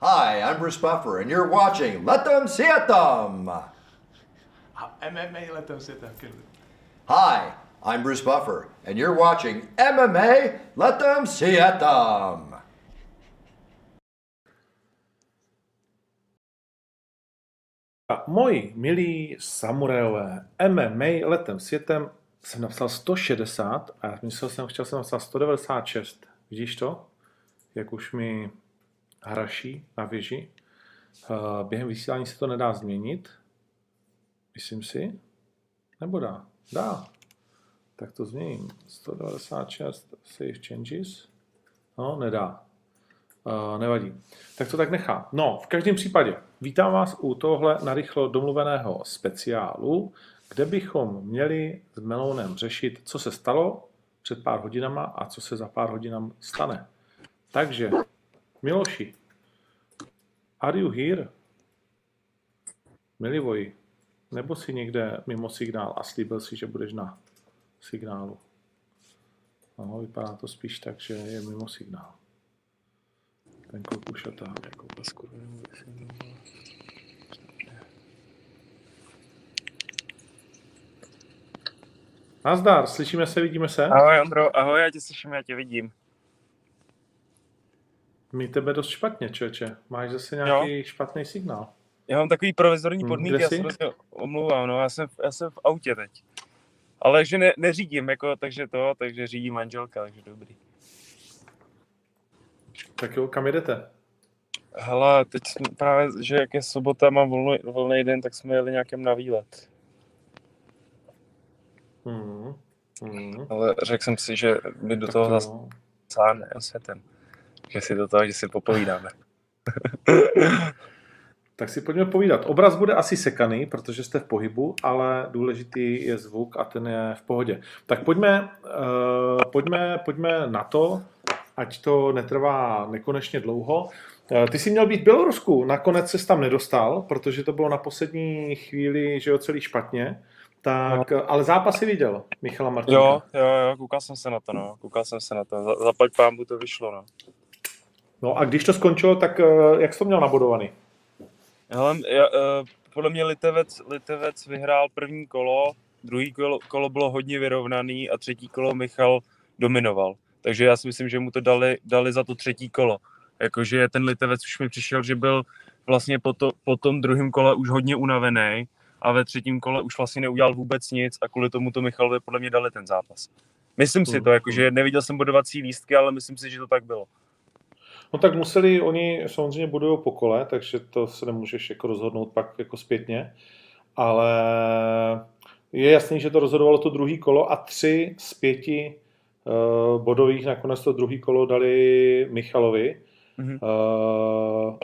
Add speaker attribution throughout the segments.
Speaker 1: Hi, I'm Bruce Buffer, and you're watching Let Them See It Them.
Speaker 2: MMA letem světem, kyllä.
Speaker 1: Hi, I'm Bruce Buffer, and you're watching MMA Let Them See It Them.
Speaker 3: A moji milí samurajové, MMA letem světem jsem napsal 160 a já myslel jsem, chtěl jsem napsat 196. Vidíš to? Jak už mi hraší na věži. Eh, Během vysílání se to nedá změnit. Myslím si. Nebo dá? Dá. Tak to změním. 196 save changes. No, nedá. Uh, nevadí. Tak to tak nechá. No, v každém případě, vítám vás u tohle narychlo domluveného speciálu, kde bychom měli s Melounem řešit, co se stalo před pár hodinama a co se za pár hodinam stane. Takže, Miloši, are you here? Milivoji, nebo si někde mimo signál a slíbil si, že budeš na signálu? No, vypadá to spíš tak, že je mimo signál. Ten kluk už otáhl.
Speaker 4: Jako pasku.
Speaker 3: Nazdar, slyšíme se, vidíme se?
Speaker 4: Ahoj Ondro, ahoj, já tě slyším, já tě vidím.
Speaker 3: My tebe dost špatně, čoče. Máš zase nějaký jo. špatný signál.
Speaker 4: Já mám takový provizorní
Speaker 3: Hmm,
Speaker 4: podmínky,
Speaker 3: kde
Speaker 4: já se prostě omlouvám, no, já jsem, v- já jsem v autě teď. Ale že ne, neřídím, jako, takže to, takže řídí manželka, takže dobrý.
Speaker 3: Tak jo, kam jedete?
Speaker 4: Hele, teď jsme právě, že jak je sobota, mám volný, volný den, tak jsme jeli nějakým na výlet.
Speaker 3: Hmm. Hmm.
Speaker 4: Ale řekl jsem si, že my do
Speaker 3: Tak
Speaker 4: toho
Speaker 3: to
Speaker 4: zase sáhne světem. Že si do toho, že si popovídáme.
Speaker 3: Tak si pojďme povídat. Obraz bude asi sekaný, protože jste v pohybu, ale důležitý je zvuk a ten je v pohodě. Tak pojďme, uh, pojďme, pojďme na to, ať to netrvá nekonečně dlouho. Eh, Ty jsi měl být v Bělorusku, nakonec se tam nedostal, protože to bylo na poslední chvíli, že jo, celý špatně. Tak, eh, ale zápas si viděl, Michala Martinka.
Speaker 4: Jo, jo, jo, koukal jsem se na to, no. Koukal jsem se na to. Za- Zaplať pámbu to vyšlo, no.
Speaker 3: No a když to skončilo, tak eh, jak jsi to měl nabodovaný?
Speaker 4: Hele, já, uh, podle mě Litevec, Litevec vyhrál první kolo, druhý kolo, kolo bylo hodně vyrovnaný a třetí kolo Michal dominoval. Takže já si myslím, že mu to dali, dali za to třetí kolo. Jakože ten Litevec už mi přišel, že byl vlastně po, to, po tom druhém kole už hodně unavený a ve třetím kole už vlastně neudělal vůbec nic a kvůli tomu to Michalovi podle mě dali ten zápas. Myslím si to, jakože neviděl jsem bodovací lístky, ale myslím si, že to tak bylo.
Speaker 3: No tak museli, oni samozřejmě budují po kole, takže to se nemůžeš jako rozhodnout pak jako zpětně, ale je jasný, že to rozhodovalo to druhý kolo a tři z pěti uh, bodových nakonec to druhý kolo dali Michalovi.
Speaker 4: Mhm.
Speaker 3: Uh,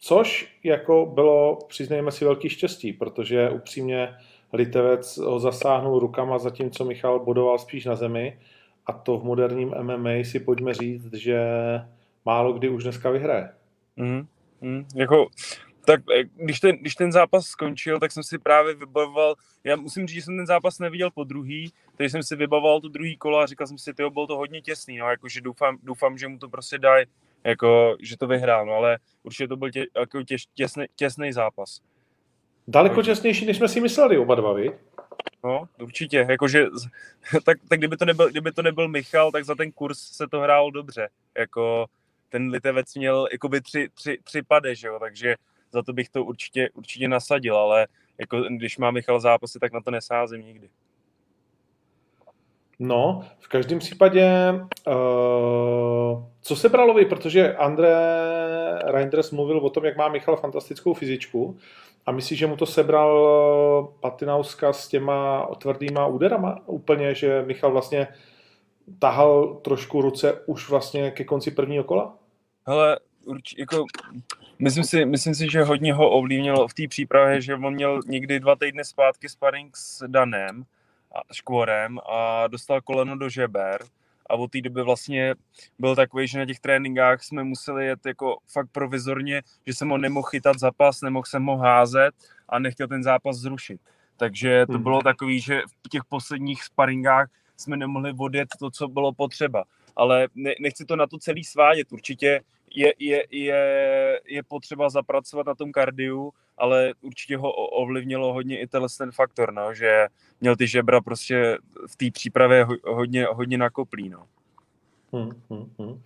Speaker 3: což jako bylo, přiznejme si, velký štěstí, protože upřímně Litevec ho zasáhnul rukama, zatímco Michal bodoval spíš na zemi a to v moderním MMA si pojďme říct, že málo kdy už dneska vyhraje.
Speaker 4: Mm, mm, jako, tak eh, když ten, když ten zápas skončil, tak jsem si právě vybavoval, já musím říct, že jsem ten zápas neviděl po druhý, takže jsem si vybavoval to druhý kolo a říkal jsem si, tyjo, bylo to hodně těsný, no, jakože doufám, doufám, že mu to prostě dají, jako, že to vyhrál, no, ale určitě to byl tě, jako těž, těsný, těsný zápas.
Speaker 3: Daleko těsnější, než jsme si mysleli oba dva, vi?
Speaker 4: No, určitě, jakože, tak, tak kdyby, to nebyl, kdyby to nebyl Michal, tak za ten kurz se to hrálo dobře, jako, ten Litevec měl jakoby tři, tři, tři pade, že jo, takže za to bych to určitě, určitě nasadil, ale jako když má Michal zápasy, tak na to nesázím nikdy.
Speaker 3: No, v každém případě, uh, co se bralo vy, protože André Reinders mluvil o tom, jak má Michal fantastickou fyzičku a myslíš, že mu to sebral Patinauska s těma tvrdýma úderama? Úplně, že Michal vlastně tahal trošku ruce už vlastně ke konci prvního kola?
Speaker 4: Hele, urč, jako, myslím, si, myslím si, že hodně ho ovlivnilo v té přípravě, že on měl někdy dva týdny zpátky sparring s Danem a Škvorem a dostal koleno do žeber a od té doby vlastně byl takový, že na těch tréninkách jsme museli jet jako fakt provizorně, že jsem ho nemohl chytat zápas, nemohl jsem ho házet a nechtěl ten zápas zrušit. Takže to
Speaker 3: Mhm.
Speaker 4: bylo takový, že v těch posledních sparingách jsme nemohli odjet to, co bylo potřeba. Ale ne, nechci to na to celý svádět. Určitě je, je, je, je potřeba zapracovat na tom kardiu, ale určitě ho ovlivnilo hodně i ten faktor, no, že měl ty žebra prostě v té přípravě hodně, hodně nakoplý. No.
Speaker 3: Hmm, hmm, hmm.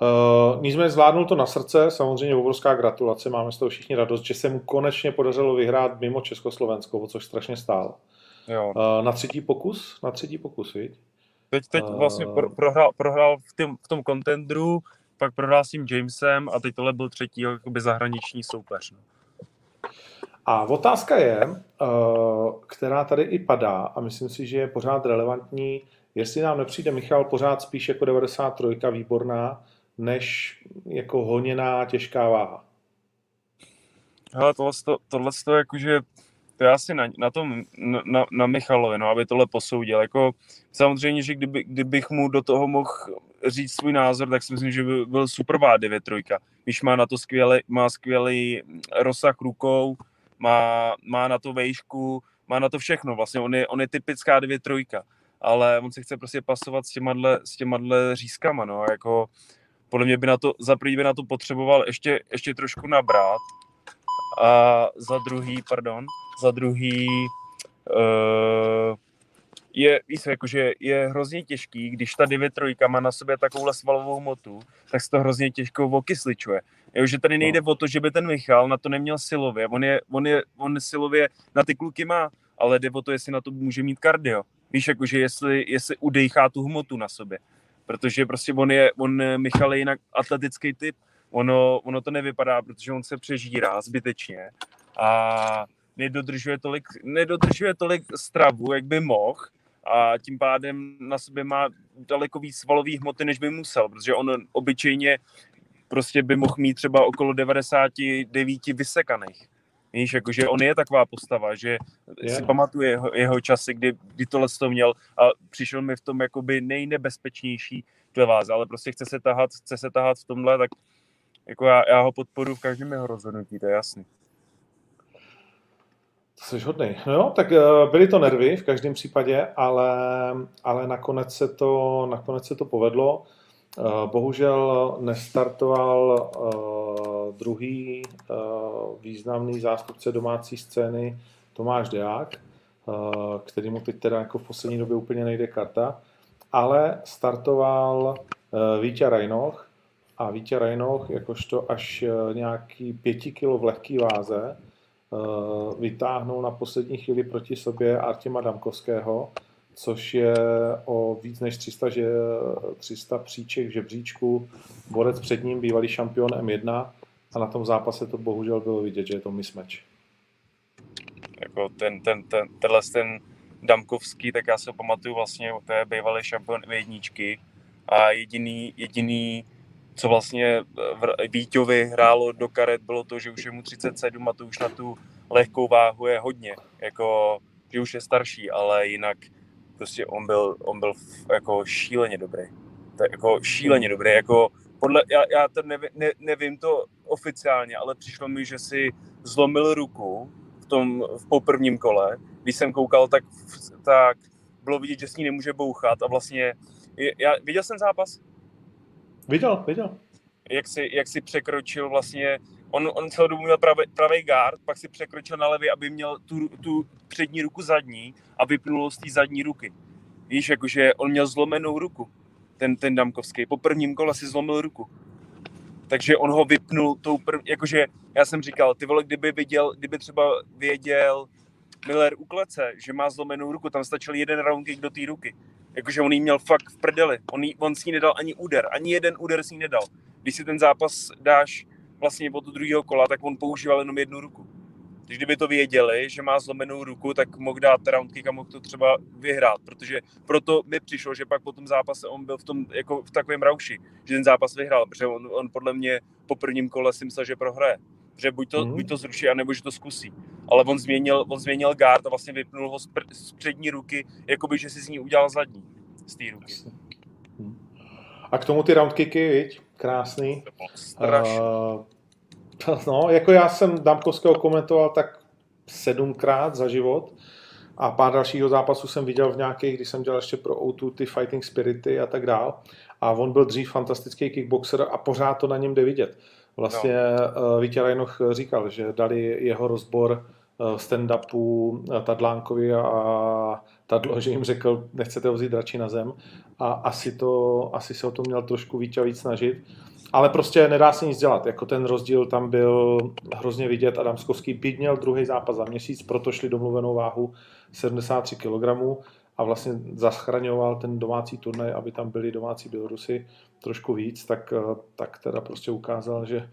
Speaker 3: Uh, nicméně zvládnul to na srdce, samozřejmě obrovská gratulace, máme z toho všichni radost, že se mu konečně podařilo vyhrát mimo Československo, o což strašně stál. Jo. Uh, na třetí pokus, na třetí pokus, viď?
Speaker 4: Teď, teď uh, vlastně pro, prohrál, prohrál v, tým, v tom kontendru, pak prohrál s tím Jamesem a teď tohle byl třetí jakoby zahraniční soupeř. No.
Speaker 3: A otázka je, která tady i padá a myslím si, že je pořád relevantní, jestli nám nepřijde Michal pořád spíš jako 93 výborná, než jako honěná těžká váha.
Speaker 4: Hele, tohle, to, tohle to jakože, to je asi na, na tom, na, na Michalovi, no, aby tohle posoudil. Jako, samozřejmě, že kdyby, kdybych mu do toho mohl říct svůj názor, tak si myslím, že by byl superbá 9-3. Když má na to skvělý, má skvělý rozsah rukou, má, má na to vejšku, má na to všechno. Vlastně on je, on je typická 9-3, ale on se chce prostě pasovat s těma, s těma řízkama, no, jako podle mě by na to, za by na to potřeboval ještě, ještě trošku nabrat a za druhý, pardon, za druhý uh, je, víš, jakože je hrozně těžký, když ta 9 trojka má na sobě takovouhle svalovou motu, tak se to hrozně těžko okysličuje. Jo, že tady nejde no. o to, že by ten Michal na to neměl silově. On, je, on, je, on silově na ty kluky má, ale jde o to, jestli na to může mít kardio. Víš, jakože jestli, jestli udejchá tu hmotu na sobě. Protože prostě on je, on, Michal je jinak atletický typ. Ono, ono to nevypadá, protože on se přežírá zbytečně a nedodržuje tolik, nedodržuje tolik stravu, jak by mohl a tím pádem na sobě má daleko víc svalových hmoty, než by musel, protože on obyčejně prostě by mohl mít třeba okolo 99 vysekaných. Víš, jakože on je taková postava, že yeah. si pamatuje jeho, jeho časy, kdy, kdy tohle to měl a přišel mi v tom jakoby nejnebezpečnější ve vás, ale prostě chce se tahat, chce se tahat v tomhle, tak jako já, já ho podporu v každém jeho rozhodnutí, to je jasný.
Speaker 3: Jsi hodný. No jo, tak uh, byly to nervy v každém případě, ale, ale nakonec, se to, nakonec se to povedlo. Uh, bohužel nestartoval uh, druhý uh, významný zástupce domácí scény Tomáš Deák, který mu teď teda jako v poslední době úplně nejde karta, ale startoval Vítě Rajnoch a Vítě Rajnoch jakožto až uh, nějaký pěti kilo v lehký váze, Eh, vytáhnul na poslední chvíli proti sobě Artima Damkovského, což je o víc než 300, že, 300 příček žebříčku, borec před ním, bývalý šampion M1 a na tom zápase to bohužel bylo vidět, že je to mismatch.
Speaker 4: Jako ten, ten, ten, tenhle ten Damkovský, tak já se pamatuju vlastně, to je bývalý šampion M1 a jediný, jediný co vlastně eh, Víťovi hrálo do karet, bylo to, že už je mu 37 a to už na tu lehkou váhu je hodně, jako, že už je starší, ale jinak prostě on byl, on byl jako šíleně dobrý. To jako šíleně dobrý, jako podle, já, já to nevi, ne, nevím to oficiálně, ale přišlo mi, že si zlomil ruku v tom v poprvním kole. Když jsem koukal, tak, tak bylo vidět, že s ní nemůže bouchat a vlastně, já, viděl jsem zápas?
Speaker 3: Viděl, viděl.
Speaker 4: Jak si, jak si překročil vlastně, on, on celou dobu měl pravý, pravý guard, pak si překročil na levý, aby měl tu, tu přední ruku zadní a vypnul z té zadní ruky. Víš, jakože on měl zlomenou ruku, ten, ten Damkovský. Po prvním kole si zlomil ruku. Takže on ho vypnul tou prv, jakože já jsem říkal, ty vole, kdyby viděl, kdyby třeba věděl Miller u klece, že má zlomenou ruku, tam stačil jeden round kick do té ruky Jakože on jí měl fakt v prdeli. On, jí, on s ní nedal ani úder. Ani jeden úder s ní nedal. Když si ten zápas dáš vlastně od druhého kola, tak on používal jenom jednu ruku. Když kdyby to věděli, že má zlomenou ruku, tak mohl dát roundkick a mohl to třeba vyhrát, protože proto mi přišlo, že pak po tom zápase on byl v, tom, jako v takovém rauši, že ten zápas vyhrál, protože on, on podle mě po prvním kole si myslel, že prohraje. Že buď to, mm. buď to zruší, anebo že to zkusí. Ale on změnil, on změnil guard a vlastně vypnul ho z, pr- z přední ruky, jakoby, že si z ní udělal zadní, z té ruky.
Speaker 3: Mm. A k tomu ty roundkicky, viď? Krásný. Uh, no, jako já jsem Damkovského komentoval tak sedmkrát za život a pár dalšího zápasů jsem viděl v nějakých, když jsem dělal ještě pro O2 ty Fighting Spirity a tak dál. a on byl dřív fantastický kickboxer a pořád to na něm jde vidět. Vlastně no. Vítě Rajnoch říkal, že dali jeho rozbor stand-upu Tadlánkovi a Tadlo, že jim řekl, nechcete ho vzít radši na zem a asi, to, asi se o to měl trošku víc a víc snažit. Ale prostě nedá se nic dělat. Jako ten rozdíl tam byl hrozně vidět. Adam Skovský byť měl druhý zápas za měsíc, proto šli domluvenou váhu 73 kg a vlastně zachraňoval ten domácí turnaj, aby tam byli domácí Bělorusy trošku víc, tak, tak teda prostě ukázal, že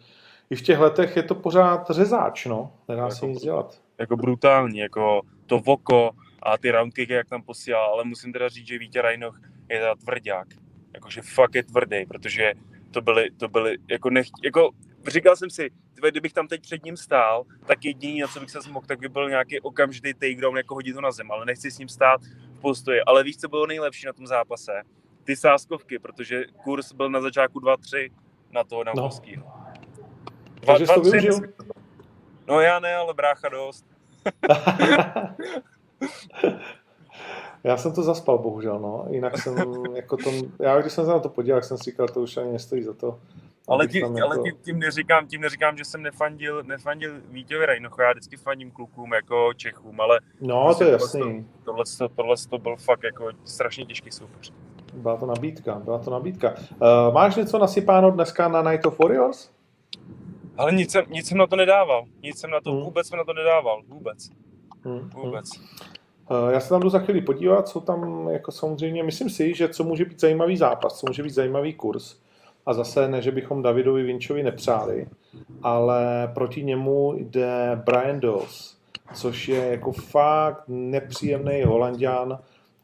Speaker 3: i v těch letech je to pořád řezáč, no. Nedá jako, se nic dělat.
Speaker 4: Jako brutální, jako to voko a ty roundkicky, jak tam posílal, ale musím teda říct, že Vítě Rajnoch je teda tvrdák. Jakože fakt je tvrdý, protože to byly, to byly jako, nech, jako říkal jsem si, kdybych tam teď před ním stál, tak jediný, na co bych se mohl, tak by byl nějaký okamžitý takedown, jako hodit to na zem, ale nechci s ním stát postoji. Ale víš, co bylo nejlepší na tom zápase? Ty sáskovky, protože kurz byl na začátku 2-3 na toho na no.
Speaker 3: Takže jsi to využil?
Speaker 4: No já ne, ale brácha dost.
Speaker 3: Já jsem to zaspal, bohužel, no. Jinak jsem, jako to, já když jsem se na to podíval, jsem si říkal, to už ani nestojí za to.
Speaker 4: Ale, tí, ale jako... tím, tím, neříkám, tím neříkám, že jsem nefandil, nefandil Vítěvi Rejnocho, já vždycky fandím klukům jako Čechům, ale...
Speaker 3: No, prostě to je jasný.
Speaker 4: Tohle, tohle, tohle to byl fakt jako strašně těžký soupeř.
Speaker 3: Byla to nabídka, byla to nabídka. Uh, máš něco nasypáno dneska na Night of Warriors?
Speaker 4: Ale nic jsem, nic jsem na to nedával. Nic jsem na to, hmm. vůbec jsem na to nedával. Vůbec. Hmm. Vůbec.
Speaker 3: Hmm. Já se tam jdu za chvíli podívat, co tam jako samozřejmě, myslím si, že co může být zajímavý zápas, co může být zajímavý kurz. A zase ne, že bychom Davidovi Vinčovi nepřáli, ale proti němu jde Brian Doss, což je jako fakt nepříjemný holandian,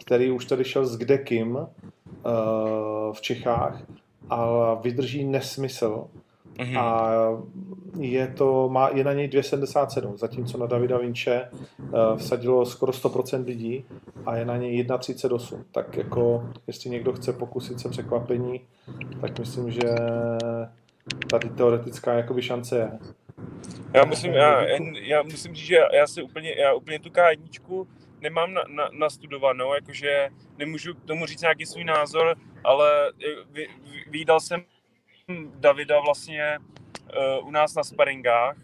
Speaker 3: který už tady šel s kdekým uh, v Čechách a vydrží nesmysl Mm-hmm. A je, to, má, je na něj 277, zatímco na Davida Vinče uh, vsadilo skoro 100% lidí a je na něj 1,38. Tak jako, jestli někdo chce pokusit se překvapení, tak myslím, že tady teoretická jakoby šance je.
Speaker 4: Já musím, já, já musím říct, že já si úplně, já úplně tu K1 nemám na, na, nastudovanou, jakože nemůžu tomu říct nějaký svůj názor, ale vydal jsem Davida vlastně uh, u nás na sparingách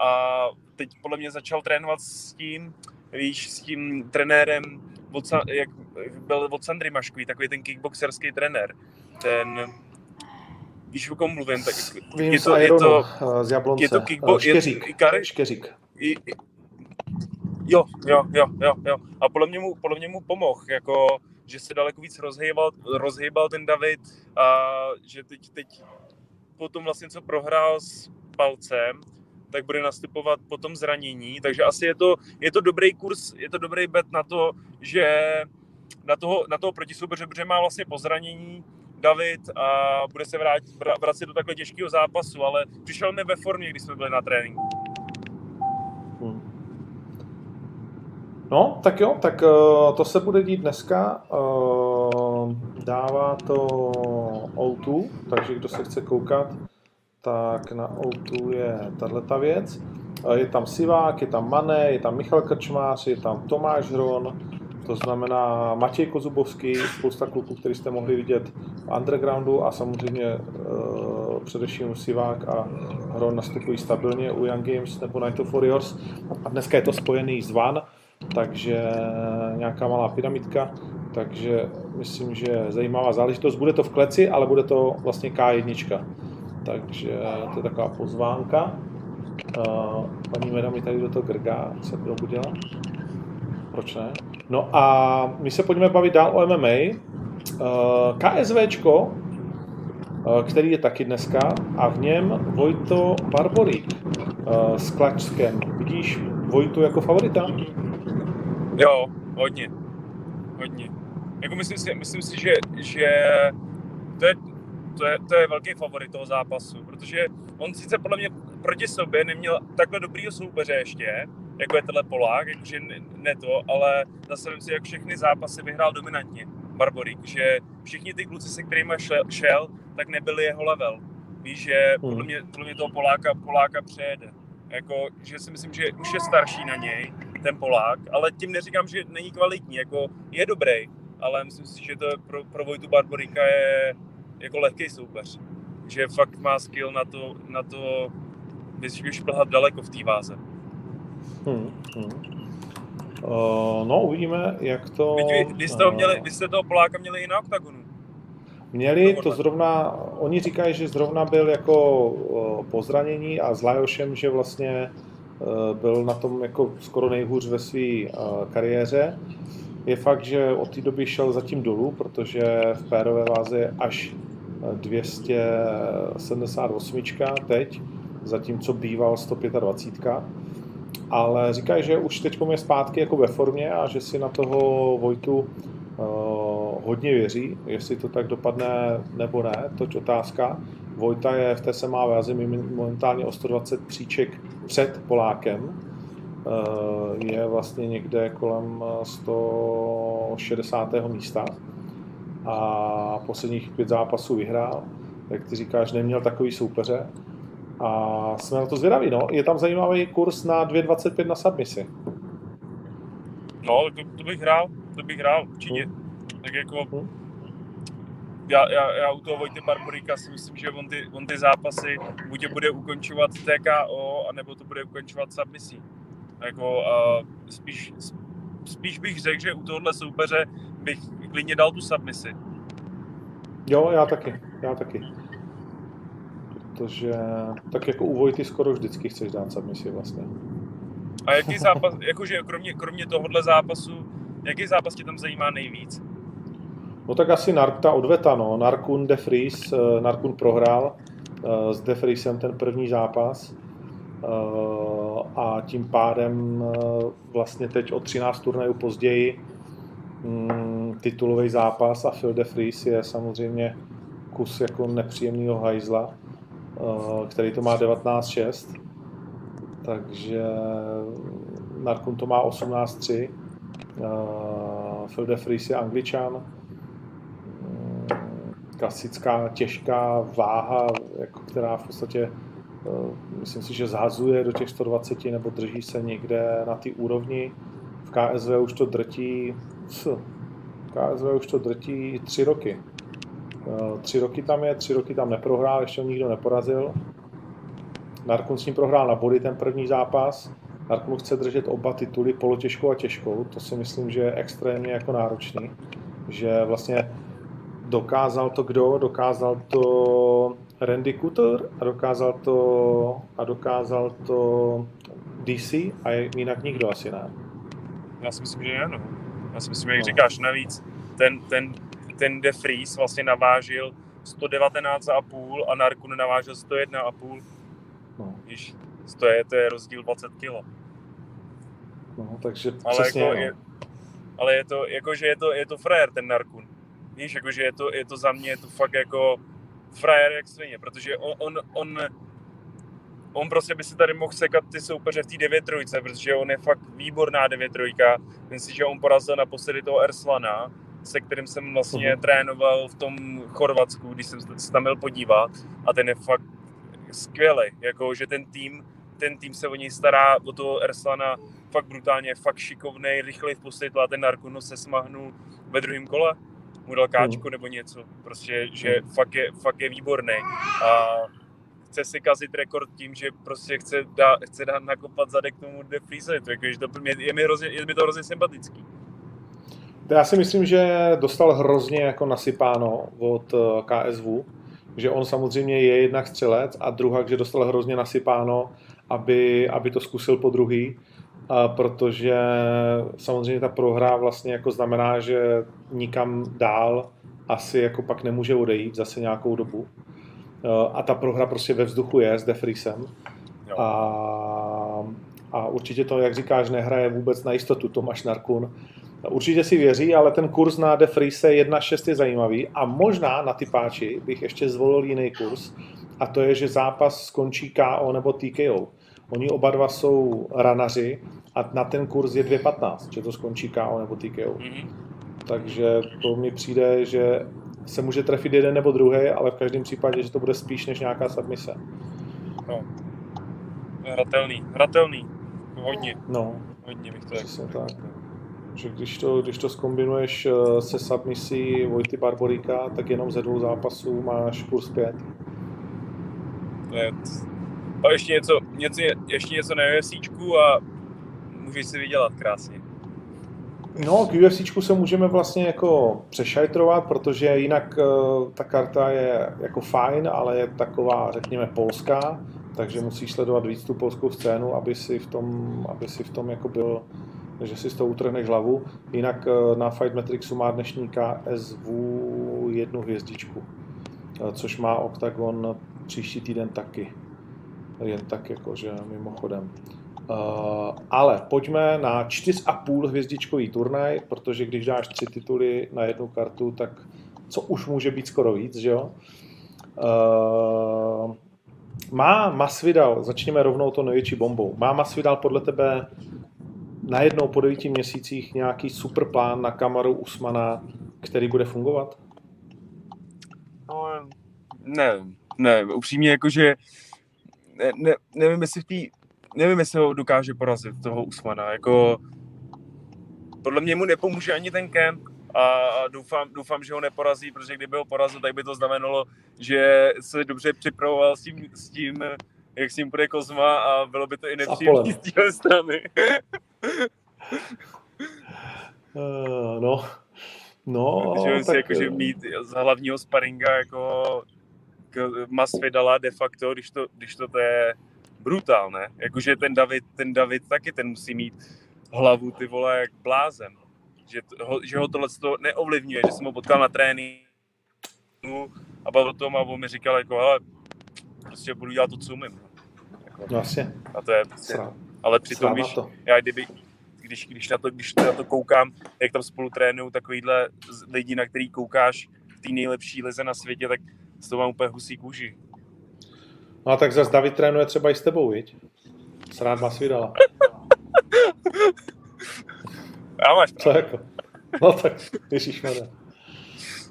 Speaker 4: a teď podle mě začal trénovat s tím, víš, s tím trenérem, od, jak byl od Sandry Maškový, takový ten kickboxerský trenér. Ten, víš, o kom mluvím, tak
Speaker 3: Vím, je to, je to, z Jablonce.
Speaker 4: Je to kickbo-
Speaker 3: Škeřík.
Speaker 4: Je, Kar-
Speaker 3: Škeřík.
Speaker 4: I, jo, jo, jo, jo, jo. A podle mě mu, podle mě mu pomohl, jako, že se daleko víc rozhýbal, rozhýbal ten David a že teď, teď potom vlastně, co prohrál s palcem, tak bude nastupovat po tom zranění, takže asi je to, je to dobrý kurz, je to dobrý bet na to, že na toho, na toho protisoupeře, protože má vlastně po zranění David a bude se vrátit, vracet do takhle těžkého zápasu, ale přišel mi ve formě, když jsme byli na tréninku. Hmm.
Speaker 3: No, tak jo, tak uh, to se bude dít dneska. Uh, dává to O2, takže kdo se chce koukat, tak na O2 je tato věc. Uh, je tam Sivák, je tam Mané, je tam Michal Krčmář, je tam Tomáš Hron, to znamená Matěj Kozubovský, spousta kluků, který jste mohli vidět v undergroundu a samozřejmě uh, především Sivák a Hron nastupují stabilně u Young Games nebo Night of Warriors. A dneska je to spojený s Van, takže nějaká malá pyramidka, takže myslím, že zajímavá záležitost. Bude to v kleci, ale bude to vlastně K1. Takže to je taková pozvánka. Paní Meda mi tady do toho grgá, se probudila. Proč ne? No a my se pojďme bavit dál o MMA. KSVčko, který je taky dneska, a v něm Vojto Barborík s Klačskem. Vidíš Vojtu jako favorita?
Speaker 4: Jo, hodně. Hodně. Jako myslím si, myslím si že, že to, je, to, je, to je velký favorit toho zápasu, protože on sice podle mě proti sobě neměl takhle dobrýho soupeře ještě, jako je tenhle Polák, jakože ne, ne to, ale zase si, jak všechny zápasy vyhrál dominantně Barborík, že všichni ty kluci, se kterými šel, šel, tak nebyli jeho level. Víš, že podle hmm. mě, podle mě toho Poláka, Poláka přejede. Jako, že si myslím, že už je starší na něj, ten Polák, ale tím neříkám, že není kvalitní, jako je dobrý, ale myslím si, že to pro, pro Vojtu Barborika je jako lehký soupeř. Že fakt má skill na to, na to vyšplhat daleko v té váze.
Speaker 3: Hmm, hmm. Uh, no, uvidíme, jak to...
Speaker 4: Vy, vy, jste ho měli, vy jste toho Poláka měli i na oktagonu.
Speaker 3: Měli, to zrovna, oni říkají, že zrovna byl jako uh, po zranění a s Lajošem, že vlastně uh, byl na tom jako skoro nejhůř ve své kariéře. Je fakt, že od té doby šel zatím dolů, protože v pérové váze je až 278 teď, zatímco býval 125 ale říkají, že už teď je zpátky jako ve formě a že si na toho Vojtu uh, hodně věří. Jestli to tak dopadne nebo ne, to je otázka. Vojta je v té samá vázi momentálně o 120 příček před Polákem. Uh, je vlastně někde kolem 160. místa a posledních pět zápasů vyhrál. Jak ty říkáš, neměl takový soupeře a jsme na to zvědaví, no. Je tam zajímavý kurz na 2,25 na submisi.
Speaker 4: No, to, to bych hrál, to bych hrál určitě. Hmm. Tak jako, hmm. já, já, já u toho Vojty Barborika si myslím, že on ty, on ty zápasy buď bude ukončovat TKO, anebo to bude ukončovat submisí. Jako, a spíš, spíš bych řekl, že u tohohle soupeře bych klidně dal tu submisi.
Speaker 3: Jo, já taky, já taky protože tak jako u Vojty skoro vždycky chceš dát submisi vlastně.
Speaker 4: A jaký zápas, jakože kromě, kromě tohohle zápasu, jaký zápas tě tam zajímá nejvíc?
Speaker 3: No tak asi Nark, ta odveta, no. Narkun De Vries, eh, Narkun prohrál eh, s De Vriesem ten první zápas eh, a tím pádem vlastně teď o 13 turnajů později mm, titulový zápas a Phil De Vries je samozřejmě kus jako nepříjemného hajzla Eh, který to má 19.6, takže Narkun to má 18.3, uh, Phil de Vries je angličan, mm, klasická těžká váha, jako která v podstatě myslím si, že zhazuje do těch 120 nebo drží se někde na té úrovni. V KSV už to drtí, v KSV už to drtí tři roky. Eh, tři roky tam je, tři roky tam neprohrál, ještě ho nikdo neporazil. Narkun s ním prohrál na body ten první zápas. Narkun chce držet oba tituly, polotěžkou a těžkou. To si myslím, že je extrémně jako náročný. Že vlastně dokázal to kdo? Dokázal to Randy Couture a dokázal to, a dokázal to DC a jinak nikdo asi ne.
Speaker 4: Já si myslím, že ano. Já si myslím, jak no. říkáš, navíc ten, ten ten De Vries vlastně navážil 119,5 a Narkun navážil 101,5. No. Víš, to je, to je rozdíl 20 kg.
Speaker 3: No, takže ale přesně,
Speaker 4: jako
Speaker 3: no.
Speaker 4: je, ale je to, jakože je to, je to frajer ten Narkun. Víš, jakože je to, je to za mě, je to fakt jako frajer jak svině, protože on, on, on, on prostě by si tady mohl sekat ty soupeře v té 9 trojce, protože on je fakt výborná 9 trojka. Myslím si, že on porazil naposledy toho Erslana se kterým jsem vlastně uh-huh. trénoval v tom Chorvatsku, když jsem se tam byl podívat a ten je fakt skvělý, jako že ten tým, ten tým se o něj stará, o toho Erslana fakt brutálně, fakt šikovný, rychlej v poslední a ten Narkuno se smahnul ve druhém kole, mu dal káčko uh-huh. nebo něco, prostě, že uh-huh. fakt, je, fakt je výborný a chce si kazit rekord tím, že prostě chce, dá, chce dát nakopat zadek tomu De Friesovi, to, jako, že to, je, je, mi hrozně, je mi to hrozně sympatický.
Speaker 3: Já si myslím, že dostal hrozně jako nasypáno od eh, KSV, že on samozřejmě je jednak střelec a druhá, že dostal hrozně nasypáno, aby, aby to zkusil po druhý, protože samozřejmě ta prohra vlastně jako znamená, že nikam dál asi jako pak nemůže odejít zase nějakou dobu. Eh, a ta prohra prostě ve vzduchu je s Defrisem. A, a určitě to, jak říkáš, nehraje vůbec na jistotu Tomáš Narkun Určitě si věří, ale ten kurz na De Friese 1.6 je zajímavý a možná na ty páči bych ještě zvolil jiný kurz a to je, že zápas skončí KO nebo TKO. Oni oba dva jsou ranaři a na ten kurz je 2.15, že to skončí KO nebo TKO. Mm-hmm. Takže to mi přijde, že se může trefit jeden nebo druhý, ale v každém případě, že to bude spíš než nějaká submise.
Speaker 4: No. Hratelný, hratelný. Hodně.
Speaker 3: No.
Speaker 4: Hodně bych to tak.
Speaker 3: že když to, když to skombinuješ eh, se submisí Vojty Barborika, tak jenom ze dvou zápasů máš kurz 5.
Speaker 4: Ne, a ještě něco, něco, ještě něco na UFCčku a můžeš si vydělat krásně.
Speaker 3: No, k UFC se můžeme vlastně jako přešajtrovat, protože jinak uh, ta karta je jako fajn, ale je taková, řekněme, polská, takže musíš sledovat víc tu polskou scénu, aby si v tom, aby si v tom jako byl, že si z toho utrhneš hlavu. Jinak uh, na Fight Matrixu má dnešní KSV jednu hvězdičku, uh, což má Octagon příští týden taky. Jen tak jakože mimochodem. Uh, ale pojďme na 4,5 hvězdičkový turnaj, protože když dáš tři tituly na jednu kartu, tak co už může být skoro víc, že jo? Uh, má Masvidal, začněme rovnou to největší bombou, má Masvidal podle tebe najednou po devíti měsících nějaký super plán na Kamaru Usmana, který bude fungovat?
Speaker 4: No, ne, ne, upřímně jakože ne, ne, nevím, jestli v té nevím, jestli ho dokáže porazit, toho Usmana. Jako, podle mě mu nepomůže ani ten kemp a doufám, doufám, že ho neporazí, protože kdyby ho porazil, tak by to znamenalo, že se dobře připravoval s tím, s tím jak s ním bude Kozma a bylo by to i nepříjemné z téhle strany.
Speaker 3: uh, no, no.
Speaker 4: Takže tak... si jakože mít z hlavního sparinga jako Masvidala de facto, když to, když to, to je brutál, ne? Jakože ten David, ten David taky ten musí mít hlavu, ty vole, jak blázen. Že, ho, že ho tohle to neovlivňuje, že jsem ho potkal na tréninku a bavil tom a on mi říkal, jako, ale prostě budu dělat to, co umím.
Speaker 3: Jako, no asi.
Speaker 4: A to je prostě, ale přitom, když, to. já kdyby, když, když, na to, když na to koukám, jak tam spolu trénují takovýhle lidi, na který koukáš v té nejlepší lize na světě, tak z toho mám úplně husí kůži.
Speaker 3: No a tak zase David trénuje třeba i s tebou, viď? Srád Masvidala.
Speaker 4: Já máš
Speaker 3: Co jako? No tak, ježišmarja.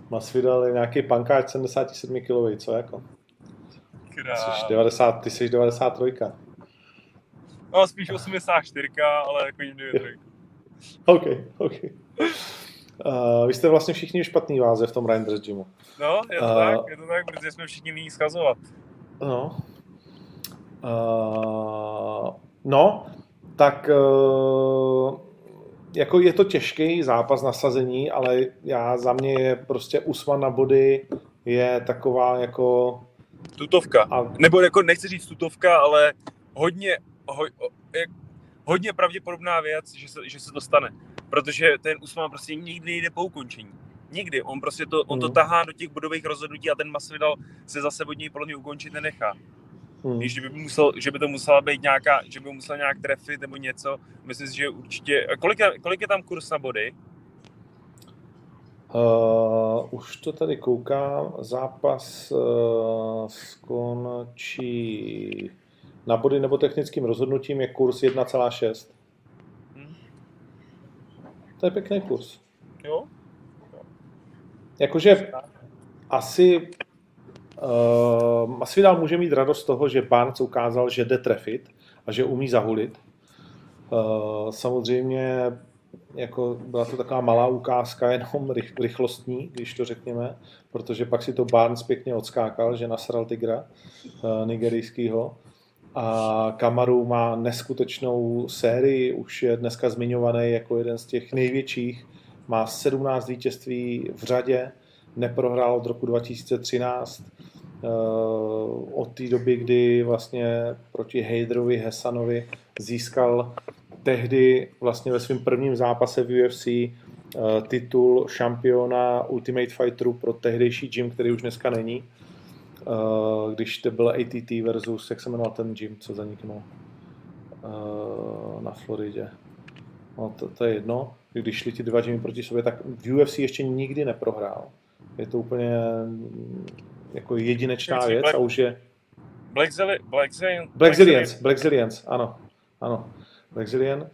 Speaker 3: Masvidal je nějaký pankáč 77 kg, co jako? Jsi 90, ty jsi 93.
Speaker 4: No spíš 84, ale jako jim 93.
Speaker 3: OK, OK. Uh, vy jste vlastně všichni špatný váze v tom Reinders gymu.
Speaker 4: No, je to uh, tak, je to tak, protože jsme všichni nyní schazovat.
Speaker 3: No. Uh, no, tak uh, jako je to těžký zápas nasazení, ale já za mě je prostě Usman na body je taková jako...
Speaker 4: Tutovka. A... Nebo jako nechci říct tutovka, ale hodně, ho, hodně pravděpodobná věc, že se, že se to stane. Protože ten Usman prostě nikdy nejde po ukončení. Nikdy. On prostě to, on to hmm. tahá do těch bodových rozhodnutí a ten Masvidal se zase od něj podle mě ukončit nenechá. Hmm. Když by, musel, že by to musela být nějaká, že by musel nějak trefit nebo něco. Myslím si, že určitě... Kolik je, kolik je tam kurz na body?
Speaker 3: Uh, už to tady koukám. Zápas uh, skončí na body nebo technickým rozhodnutím je kurz 1,6. To je pěkný kurz.
Speaker 4: Jo?
Speaker 3: Jakože asi uh, Masvidal může mít radost z toho, že Barnes ukázal, že jde trefit a že umí zahulit. Uh, samozřejmě jako byla to taková malá ukázka, jenom rych, rychlostní, když to řekněme, protože pak si to Barnes pěkně odskákal, že nasral Tigra uh, nigerijskýho. A Kamaru má neskutečnou sérii, už je dneska zmiňovaný jako jeden z těch největších. Má 17 vítězství v řadě, neprohrál od roku 2013, eh, od té doby, kdy vlastně proti Hejdrovi Hesanovi získal tehdy vlastně ve svém prvním zápase v UFC eh, titul šampiona Ultimate Fighteru pro tehdejší gym, který už dneska není, eh, když to byl ATT versus, jak se jmenoval ten gym, co zaniknul na Floridě. No, to, to je jedno když šli ti dva gymy proti sobě, tak v UFC ještě nikdy neprohrál. Je to úplně mm, jako jedinečná věc Black, a už je...
Speaker 4: Black, Zilli, Black,
Speaker 3: Black, Black ano, ano. Black Zillion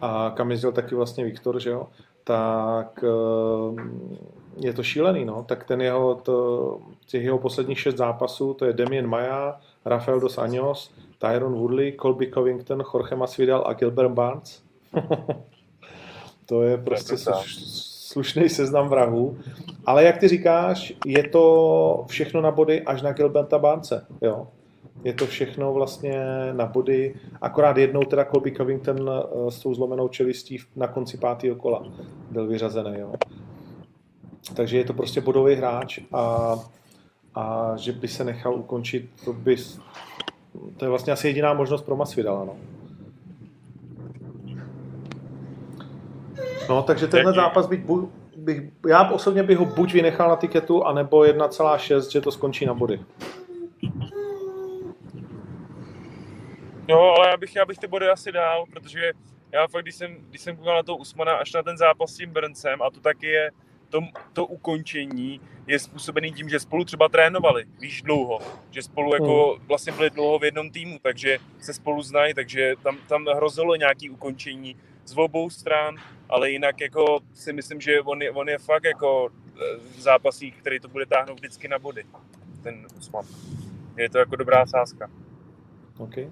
Speaker 3: a kam jezdil taky vlastně Viktor, že jo, tak ehm, je to šílený, no. Tak ten jeho, to, těch jeho posledních šest zápasů, to je Damien Maja, Rafael dos Anjos, Tyron Woodley, Colby Covington, Jorge Masvidal a Gilbert Barnes. To je prostě slušný seznam vrahů. Ale jak ty říkáš, je to všechno na body až na Gilberta Bánce. Jo? Je to všechno vlastně na body. Akorát jednou teda Colby Covington eh, s tou zlomenou čelistí na konci pátého kola byl vyřazený. Jo? Takže je to prostě bodový hráč a, a že by se nechal ukončit, to by, to je vlastně asi jediná možnost pro Masvidala. No. No, takže tenhle zápas bych, bych, já osobně bych ho buď vynechal na tiketu, anebo 1,6, že to skončí na body.
Speaker 4: No, ale já bych, já bych ty body asi dal, protože já fakt, když jsem, když jsem koukal na to Usmana až na ten zápas s tím Brncem, a to taky je to, to ukončení je způsobený tím, že spolu třeba trénovali, víš, dlouho, že spolu jako hmm. vlastně byli dlouho v jednom týmu, takže se spolu znají, takže tam, tam hrozilo nějaký ukončení z obou stran, ale jinak jako si myslím, že on je, on je fakt jako e, v zápasích, který to bude táhnout vždycky na body, ten Usman. Je to jako dobrá sázka.
Speaker 3: Okay.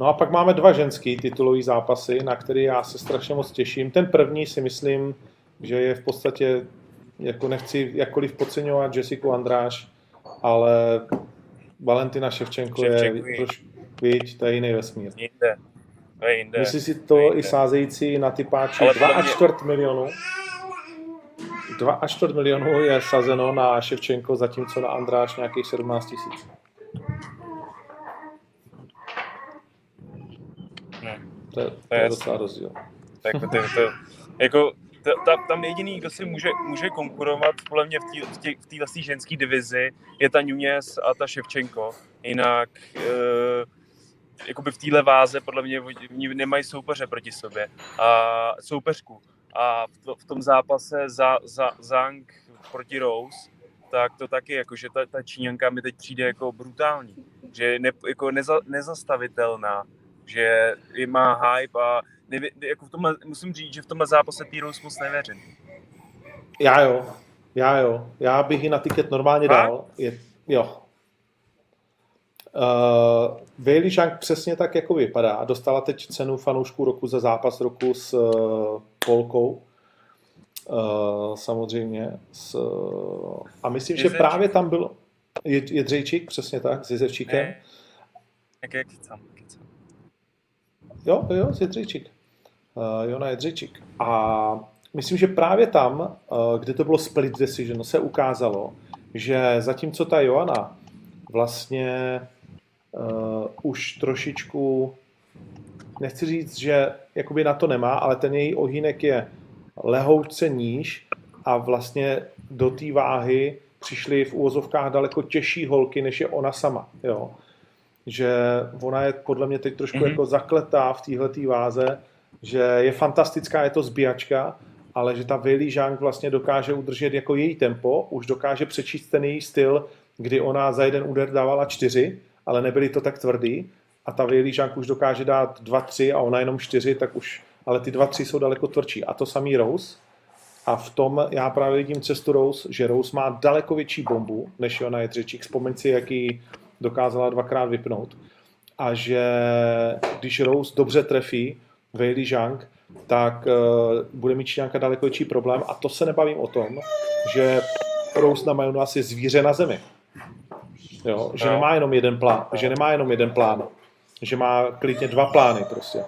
Speaker 3: No a pak máme dva ženský titulový zápasy, na který já se strašně moc těším. Ten první si myslím, že je v podstatě, jako nechci jakkoliv podceňovat Jessica Andráš, ale Valentina Ševčenko, Ševčenko je, troš, víš, to je jiný vesmír.
Speaker 4: Jinde. jinde.
Speaker 3: Myslíš si to jinde. i sázející na typáči 2 a čtvrt milionu? 2 a čtvrt milionu je sazeno na Ševčenko, zatímco na Andráš nějakých 17 tisíc. To je, to je docela rozdíl.
Speaker 4: Tak to, to, to, jako, ta, tam jediný, kdo si může, může konkurovat podle mě v této v ženské divizi, je ta Nunes a ta Ševčenko. Jinak e, jakoby v téhle váze podle mě nemají soupeře proti sobě. A soupeřku. A v, to, v tom zápase za, za Zang proti Rose, tak to taky, jako, že ta, ta Číňanka mi teď přijde jako brutální. Že je ne, jako neza, nezastavitelná, že má hype a nevě, jako v tomhle, musím říct, že v tomhle zápase T-Rose moc nevěřím.
Speaker 3: Já jo, já jo. Já bych ji na tiket normálně dal. Je, jo. Uh, Bailey Zhang přesně tak, jako vypadá. Dostala teď cenu fanoušků roku za zápas roku s uh, Polkou. Uh, samozřejmě. S, uh, a myslím, Jezevčík. že právě tam byl je, Jedřejčík, přesně tak, s Jezevčíkem.
Speaker 4: Jak?
Speaker 3: Jo, jo, s Jedřejčík Jona Jedřičík. A myslím, že právě tam, uh, kde to bylo split decision, se ukázalo, že zatímco ta Joana vlastně uh, už trošičku, nechci říct, že jakoby na to nemá, ale ten její ohýnek je lehouce níž a vlastně do té váhy přišly v úvozovkách daleko těžší holky, než je ona sama. Jo. Že ona je podle mě teď trošku mm-hmm. jako zakletá v téhle váze že je fantastická, je to zbíjačka, ale že ta Weili Zhang vlastně dokáže udržet jako její tempo, už dokáže přečíst ten její styl, kdy ona za jeden úder dávala čtyři, ale nebyly to tak tvrdý a ta Weili Zhang už dokáže dát dva, tři a ona jenom čtyři, tak už, ale ty dva, tři jsou daleko tvrdší. A to samý Rose. A v tom já právě vidím cestu Rose, že Rose má daleko větší bombu, než ona je Dřečík. Vzpomeň si, jaký dokázala dvakrát vypnout. A že když Rose dobře trefí, Weili Zhang, tak uh, bude mít Číňanka daleko větší problém. A to se nebavím o tom, že Rose na Majonas je zvíře na zemi. Jo? Že no. nemá jenom jeden plán, že nemá jenom jeden plán, že má klidně dva plány prostě.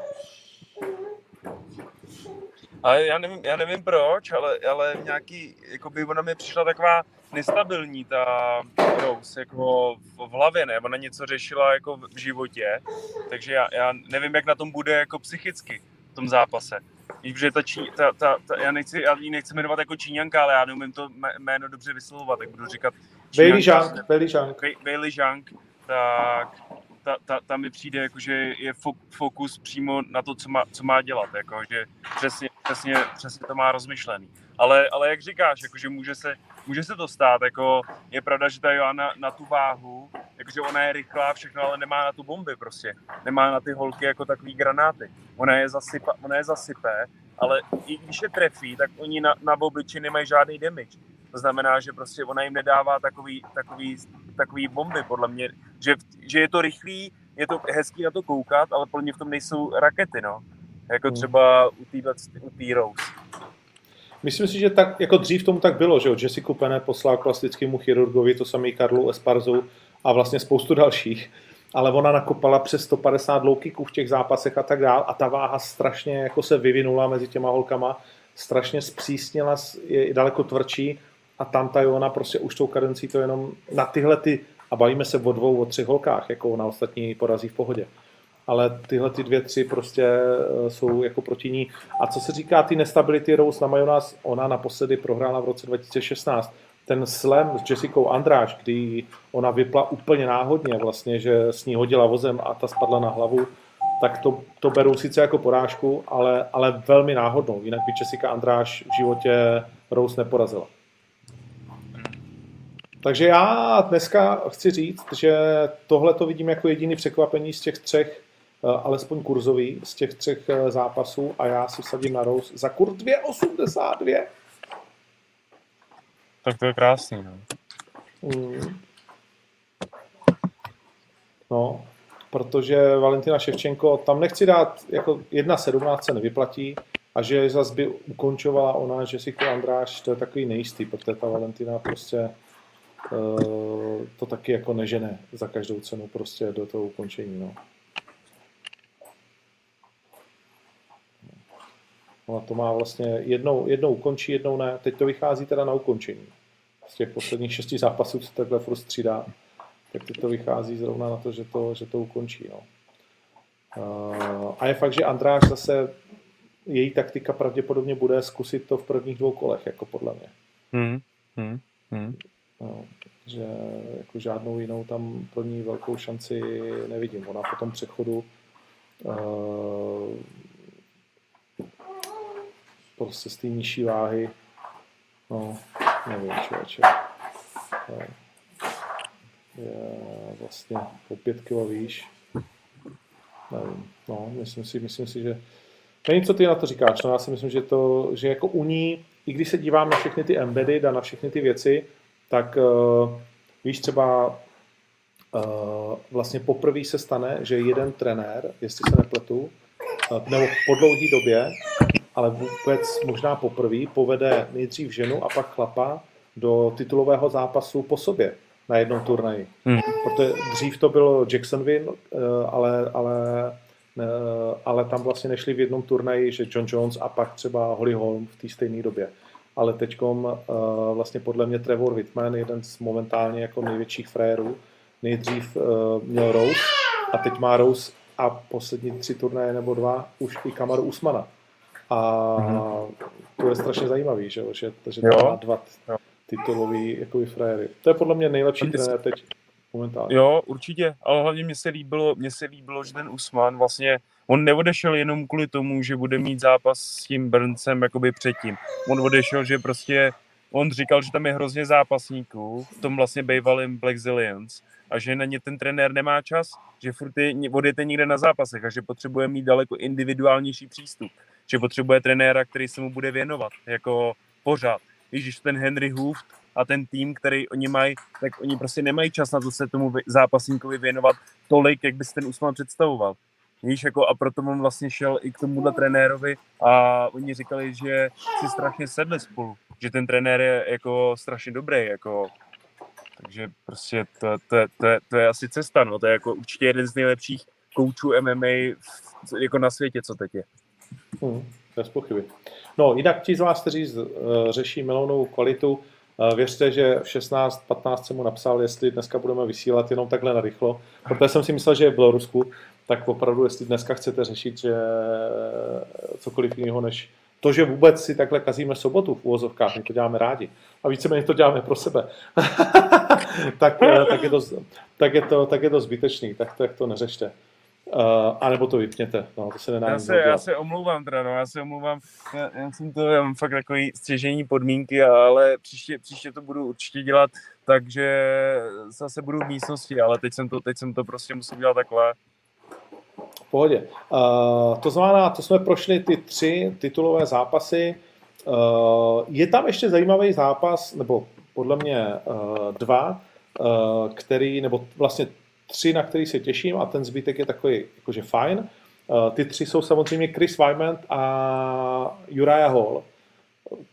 Speaker 4: Ale já nevím, já nevím proč, ale, ale nějaký, jako by ona mi přišla taková nestabilní, ta Rose, jako v hlavě, ne? Ona něco řešila jako v životě, takže já, já nevím, jak na tom bude jako psychicky v tom zápase. Víš, že ta, čí, ta, ta, ta, já, nechci, já ji nechci jmenovat jako Číňanka, ale já neumím to jméno dobře vyslovovat, tak budu říkat
Speaker 3: Bailey Zhang, Bailey Zhang.
Speaker 4: Bailey Zhang, tak ta, ta, ta mi přijde, jako, že je fokus přímo na to, co má, co má dělat, jako, že přesně, přesně, přesně to má rozmyšlený. Ale, ale jak říkáš, jako, že může se, může se to stát, jako, je pravda, že ta Joana na tu váhu, jakože ona je rychlá všechno, ale nemá na tu bomby prostě. Nemá na ty holky jako takový granáty. Ona je, zasypa, ona je zasype, ale i když je trefí, tak oni na, na obliči nemají žádný damage. To znamená, že prostě ona jim nedává takový, takový, takový bomby, podle mě, že, že je to rychlý, je to hezký na to koukat, ale podle mě v tom nejsou rakety, no. Jako hmm. třeba u té u Rose.
Speaker 3: Myslím si, že tak, jako dřív tomu tak bylo, že jo, Jessica Penne poslal plastickému chirurgovi, to samý Karlu Esparzu a vlastně spoustu dalších. Ale ona nakopala přes 150 low kicků v těch zápasech a tak dál a ta váha strašně jako se vyvinula mezi těma holkama, strašně zpřísnila, je daleko tvrdší a tam ta Jona prostě už tou kadencí to jenom na tyhle ty, a bavíme se o dvou, o třech holkách, jako na ostatní porazí v pohodě ale tyhle ty dvě, tři prostě eh, jsou jako proti ní. A co se říká ty nestability Rose na Majonas, ona naposledy prohrála v roce 2016. Ten slam s Jessicou Andráš, kdy ona vypla úplně náhodně vlastně, že s ní hodila vozem a ta spadla na hlavu, tak to, to beru sice jako porážku, ale, ale velmi náhodnou. Jinak by Jessica Andráš v životě Rose neporazila. Takže já dneska chci říct, že tohle to vidím jako jediný překvapení z těch třech alespoň kurzový z těch třech eh, zápasů a já si sadím na Rose za kurz 2,82.
Speaker 4: Tak to je krásný, no.
Speaker 3: Mm. No, protože Valentina Ševčenko tam nechci dát, jako 1,17 se nevyplatí a že zase by ukončovala ona, že si to Andráš, to je takový nejistý, protože ta Valentina prostě uh, to taky jako nežene za každou cenu prostě do toho ukončení, no. Ona to má vlastně jednou, jednou ukončí, jednou ne. Teď to vychází teda na ukončení. Z těch posledních šesti zápasů se takhle furt střídá. Tak teď to vychází zrovna na to, že to, že to ukončí. No. A je fakt, že Andráš zase její taktika pravděpodobně bude zkusit to v prvních dvou kolech, jako podle mě.
Speaker 4: Hmm. Hmm. Hmm.
Speaker 3: No, že jako žádnou jinou tam pro ní velkou šanci nevidím. Ona po tom přechodu uh, prostě z té nižší váhy. No, nevím, člověče. Je vlastně o pět kilo výš. Nevím, no, myslím si, myslím si, že Nevím, co ty na to říkáš, no já si myslím, že to, že jako u ní, i když se dívám na všechny ty embedded a na všechny ty věci, tak uh, víš třeba uh, vlastně poprvé se stane, že jeden trenér, jestli se nepletu, uh, nebo po dlouhé době ale vůbec možná poprvé povede nejdřív ženu a pak chlapa do titulového zápasu po sobě na jednom turnaji. Hmm. Protože dřív to bylo Jacksonville, eh, ale, ale, eh, ale tam vlastně nešli v jednom turnaji, že John Jones a pak třeba Holly Holm v té stejné době. Ale teďkom eh, vlastně podle mě Trevor Whitman, jeden z momentálně jako největších frérů, nejdřív měl Rose a teď má Rose a poslední tři turnaje nebo dva už i Kamaru Usmana. A mm-hmm. to je strašně zajímavý, že, že, že to má dva titulový jakoby frajery. To je podle mě nejlepší trenér teď momentálně.
Speaker 4: Jo, určitě, ale hlavně mně se líbilo, mně se líbilo, že ten Usman vlastně, on neodešel jenom kvůli tomu, že bude mít zápas s tím Brncem jakoby předtím. On odešel, že prostě on říkal, že tam je hrozně zápasníků v tom vlastně bývalým Black Zillions a že na ně ten trenér nemá čas, že furt je, odjete někde na zápasech a že potřebuje mít daleko individuálnější přístup že potřebuje trenéra, který se mu bude věnovat, jako pořád. Když ten Henry Hooft a ten tým, který oni mají, tak oni prostě nemají čas na to se tomu zápasníkovi věnovat tolik, jak by si ten Usman představoval. Víš, jako a proto on vlastně šel i k tomuhle trenérovi a oni říkali, že si strašně sedli spolu, že ten trenér je jako strašně dobrý, jako takže prostě to, to, to, to je asi cesta, no, to je jako určitě jeden z nejlepších koučů MMA v, jako na světě, co teď je.
Speaker 3: Hmm, bez pochyby. No, jinak ti z vás, kteří uh, řeší milovnou kvalitu, uh, věřte, že v 16-15 jsem mu napsal, jestli dneska budeme vysílat jenom takhle na rychlo, protože jsem si myslel, že je v Bělorusku, tak opravdu, jestli dneska chcete řešit, že eh, cokoliv jiného než to, že vůbec si takhle kazíme sobotu v úvozovkách, my to děláme rádi. A víceméně to děláme pro sebe. tak, tak, je to, tak, je to, tak je to zbytečný, tak, tak to neřešte. Uh, a nebo to vypněte, no, to se nedá
Speaker 4: já se, já se omlouvám teda, no, já se omlouvám, já, já jsem to, já mám fakt takový stěžení podmínky, ale příště, příště to budu určitě dělat, takže zase budu v místnosti, ale teď jsem to, teď jsem to prostě musel dělat takhle.
Speaker 3: V pohodě. Uh, to znamená, to jsme prošli ty tři titulové zápasy. Uh, je tam ještě zajímavý zápas, nebo podle mě uh, dva, který, nebo vlastně tři, na který se těším a ten zbytek je takový jakože fajn. Uh, ty tři jsou samozřejmě Chris Wyman a Uriah Hall.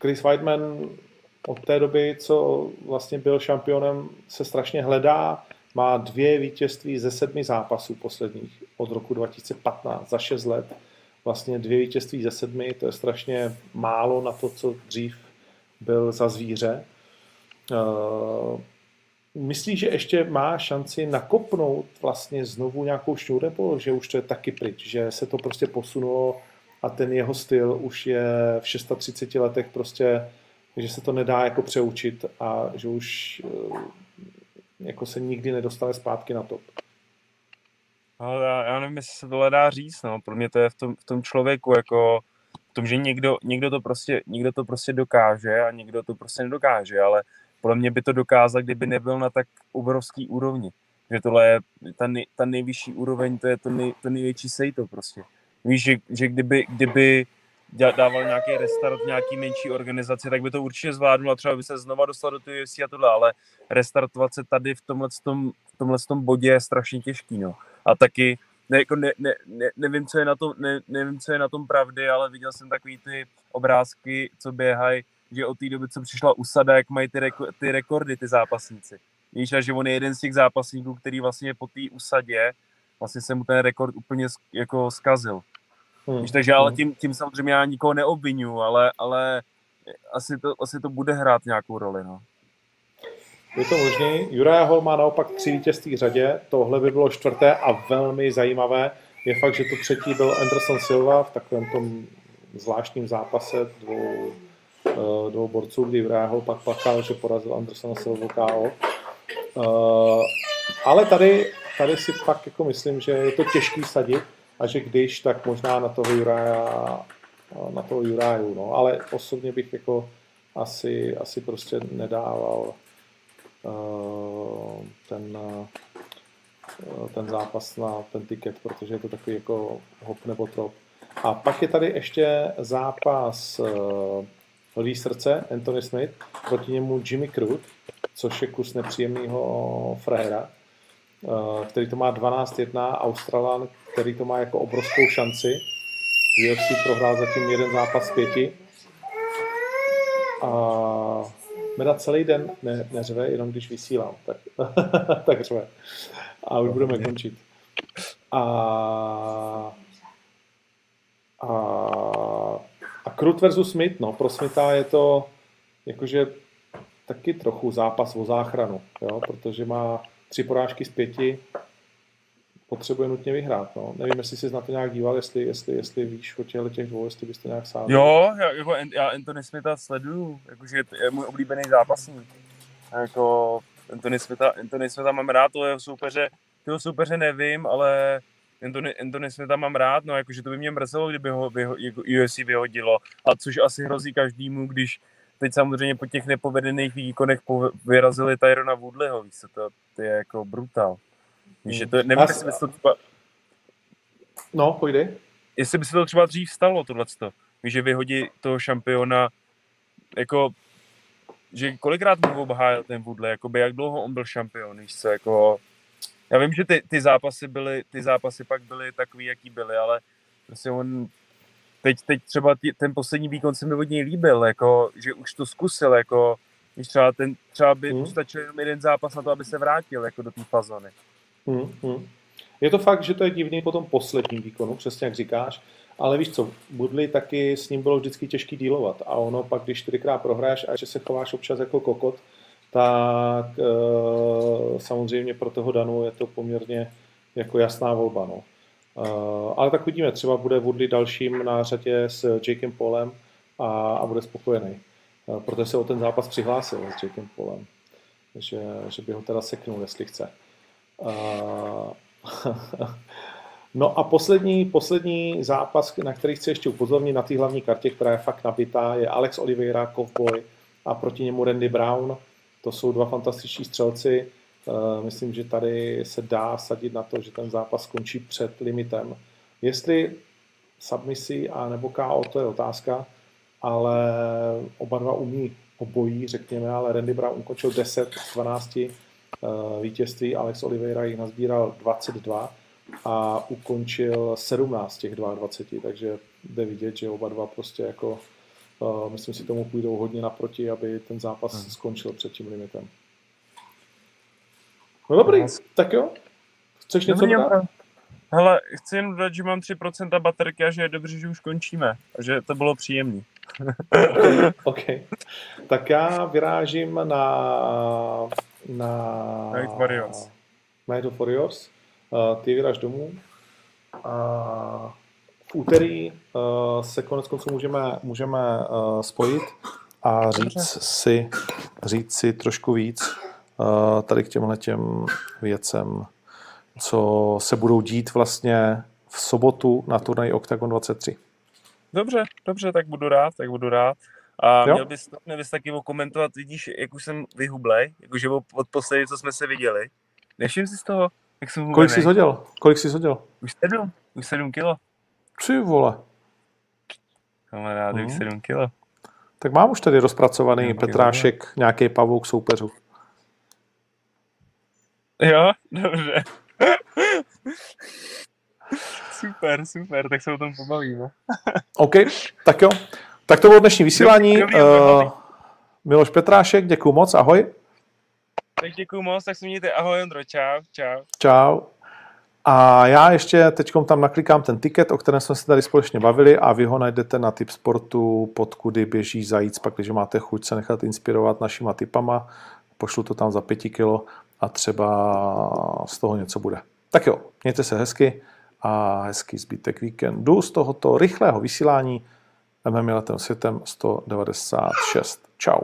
Speaker 3: Chris Weidman od té doby, co vlastně byl šampionem, se strašně hledá. Má dvě vítězství ze sedmi zápasů posledních od roku 2015 za šest let. Vlastně dvě vítězství ze sedmi, to je strašně málo na to, co dřív byl za zvíře. Myslíš, že ještě má šanci nakopnout vlastně znovu nějakou šňůru, že už to je taky pryč, že se to prostě posunulo a ten jeho styl už je v 630 letech prostě, že se to nedá jako přeučit a že už eh, jako se nikdy nedostane zpátky na top.
Speaker 4: Ale já, já nevím, jestli se to dá říct, no. Pro mě to je v tom, v tom člověku, jako v tom, že někdo, někdo, to prostě, někdo to prostě dokáže a někdo to prostě nedokáže, ale podle mě by to dokázal, kdyby nebyl na tak obrovský úrovni. Že tohle je ta, nej, ta nejvyšší úroveň, to je to, nej, to největší sejto prostě. Víš, že, že kdyby, kdyby dával nějaký restart v nějaký menší organizaci, tak by to určitě zvládnul a třeba by se znova dostal do toho UFC a tohle, ale restartovat se tady v tomhle, tom, v tomhle tom bodě je strašně těžký, no. A taky ne, jako ne, ne, ne, nevím, co je na tom, ne, nevím, co je na tom pravdy, ale viděl jsem takový ty obrázky, co běhají, že od té doby, co přišla usada, jak mají ty, reko, ty rekordy, ty zápasníci. Víš, a že on je jeden z těch zápasníků, který vlastně po té usadě, vlastně se mu ten rekord úplně jako zkazil. Hmm. Víš, takže ale hmm. tím, tím samozřejmě já nikoho neobvinuju, ale, ale asi, to, asi to bude hrát nějakou roli, no.
Speaker 3: Je to možný. Juraj Hol má naopak tři vítězství řadě, tohle by bylo čtvrté a velmi zajímavé. Je fakt, že to třetí byl Anderson Silva v takovém tom zvláštním zápase dvou, dvou borců, kdy Hol pak plakal, že porazil Andersona Silva KO. Eh, ale tady, tady si pak jako myslím, že je to těžký sadit a že když, tak možná na toho Juraja, na toho Juraju, no. Ale osobně bych jako asi, asi prostě nedával ten, ten zápas na ten tiket, protože je to takový jako hop nebo trop. A pak je tady ještě zápas Lví srdce, Anthony Smith, proti němu Jimmy Crute, což je kus nepříjemného frajera, uh, který to má 12-1, Australan, který to má jako obrovskou šanci. UFC prohrál zatím jeden zápas z pěti. A Meda celý den ne, neřve, jenom když vysílám, tak, tak řve. A už budeme končit. A, a Krut versus Smith, no, pro Smitha je to jakože taky trochu zápas o záchranu, jo, protože má tři porážky z pěti, potřebuje nutně vyhrát. No. Nevím, jestli jsi na to nějak díval, jestli, jestli, jestli víš o těchto těch dvou, jestli byste nějak sám.
Speaker 4: Jo, já, jako, já Anthony Smitha sleduju, jakože je můj oblíbený zápasník. Jako Anthony Smitha, Anthony Smitha mám rád, to je soupeře, toho soupeře nevím, ale Anthony, Anthony Smitha mám rád, no jakože to by mě mrzelo, kdyby ho vyho, jako UFC vyhodilo. A což asi hrozí každému, když teď samozřejmě po těch nepovedených výkonech vyrazili Tyrona Woodleyho, víš co, to, to je jako brutál. Víš, že to, nevím, jestli by se to třeba...
Speaker 3: No, pojde.
Speaker 4: Jestli by se to třeba dřív stalo, tohleto. Víš, že vyhodí toho šampiona, jako, že kolikrát mu obhájil ten Woodley, jakoby, jak dlouho on byl šampion, víš co, jako, já vím, že ty, ty zápasy byly, ty zápasy pak byly takový, jaký byly, ale prostě on teď, teď třeba tý, ten poslední výkon se mi od něj líbil, jako, že už to zkusil, jako, když třeba, ten, třeba by hmm. stačil jenom jeden zápas na to, aby se vrátil jako do té fazony.
Speaker 3: Hmm, hmm. Je to fakt, že to je divný po tom posledním výkonu, přesně jak říkáš, ale víš co, Budley taky s ním bylo vždycky těžký dílovat a ono pak, když čtyřikrát prohraješ a že se chováš občas jako kokot, tak e, samozřejmě pro toho Danu je to poměrně jako jasná volba. No. E, ale tak uvidíme, třeba bude Woodley dalším na řadě s Jakem Polem a, a bude spokojený. E, protože se o ten zápas přihlásil s Jakem Polem, že, že by ho teda seknul, jestli chce. no a poslední, poslední zápas, na který chci ještě upozornit na té hlavní kartě, která je fakt nabitá, je Alex Oliveira, Cowboy a proti němu Randy Brown. To jsou dva fantastiční střelci. Myslím, že tady se dá sadit na to, že ten zápas skončí před limitem. Jestli submisi a nebo KO, to je otázka, ale oba dva umí obojí, řekněme, ale Randy Brown ukončil 10 z 12 Eh, vítězství. Alex Oliveira jich nazbíral 22 a ukončil 17 těch 22, takže jde vidět, že oba dva prostě jako myslím si, tomu půjdou hodně naproti, aby ten zápas
Speaker 4: Hmm.
Speaker 3: skončil před tím limitem. No dobrý,
Speaker 4: No.
Speaker 3: tak jo. Chceš něco
Speaker 4: Dobrý,
Speaker 3: dodat?
Speaker 4: jo. Hele, chci jen dodat, že mám 3% baterky a že je dobře, že už končíme. A že to bylo příjemné.
Speaker 3: OK. Tak já vyrážím na... na
Speaker 4: Night Warriors.
Speaker 3: Night of Warriors. Uh, ty vyráž domů. A v úterý uh, se konec konců můžeme, můžeme uh, spojit a říct si, říct si trošku víc uh, tady k těmhle těm věcem, co se budou dít vlastně v sobotu na turnaji Octagon 23.
Speaker 4: Dobře, dobře, tak budu rád, tak budu rád. A
Speaker 3: Jo.
Speaker 4: měl bys, měl bys taky okomentovat, vidíš, jak už jsem vyhublej, jakože od od poslední, co jsme se viděli. Nevšim si z toho, jak jsem
Speaker 3: Kolik jsi hodil? Kolik jsi hodil?
Speaker 4: Už sedm, už sedm kilo.
Speaker 3: Tři vole.
Speaker 4: Kamaráde, už
Speaker 3: Mhm.
Speaker 4: sedm kilo.
Speaker 3: Tak mám už tady rozpracovaný
Speaker 4: Nějaký
Speaker 3: Petrášek, nějaký pavouk soupeřů.
Speaker 4: Jo, dobře. super, super, tak se o tom pobavíme.
Speaker 3: OK, tak jo. Tak to bylo dnešní vysílání.
Speaker 4: Dobrý.
Speaker 3: Uh, Miloš Petrášek, děkuji moc, ahoj.
Speaker 4: Tak děkuju moc, tak se mějte, ahoj Ondro, čau, čau.
Speaker 3: Čau. A já ještě teď tam naklikám ten tiket, o kterém jsme se tady společně bavili a vy ho najdete na Tip Sportu, pod kudy běží zajíc, pak když máte chuť se nechat inspirovat našima typama, pošlu to tam za pěti kilo a třeba z toho něco bude. Tak jo, mějte se hezky a hezký zbytek víkendu z tohoto rychlého vysílání MMA letem světem 196. Čau.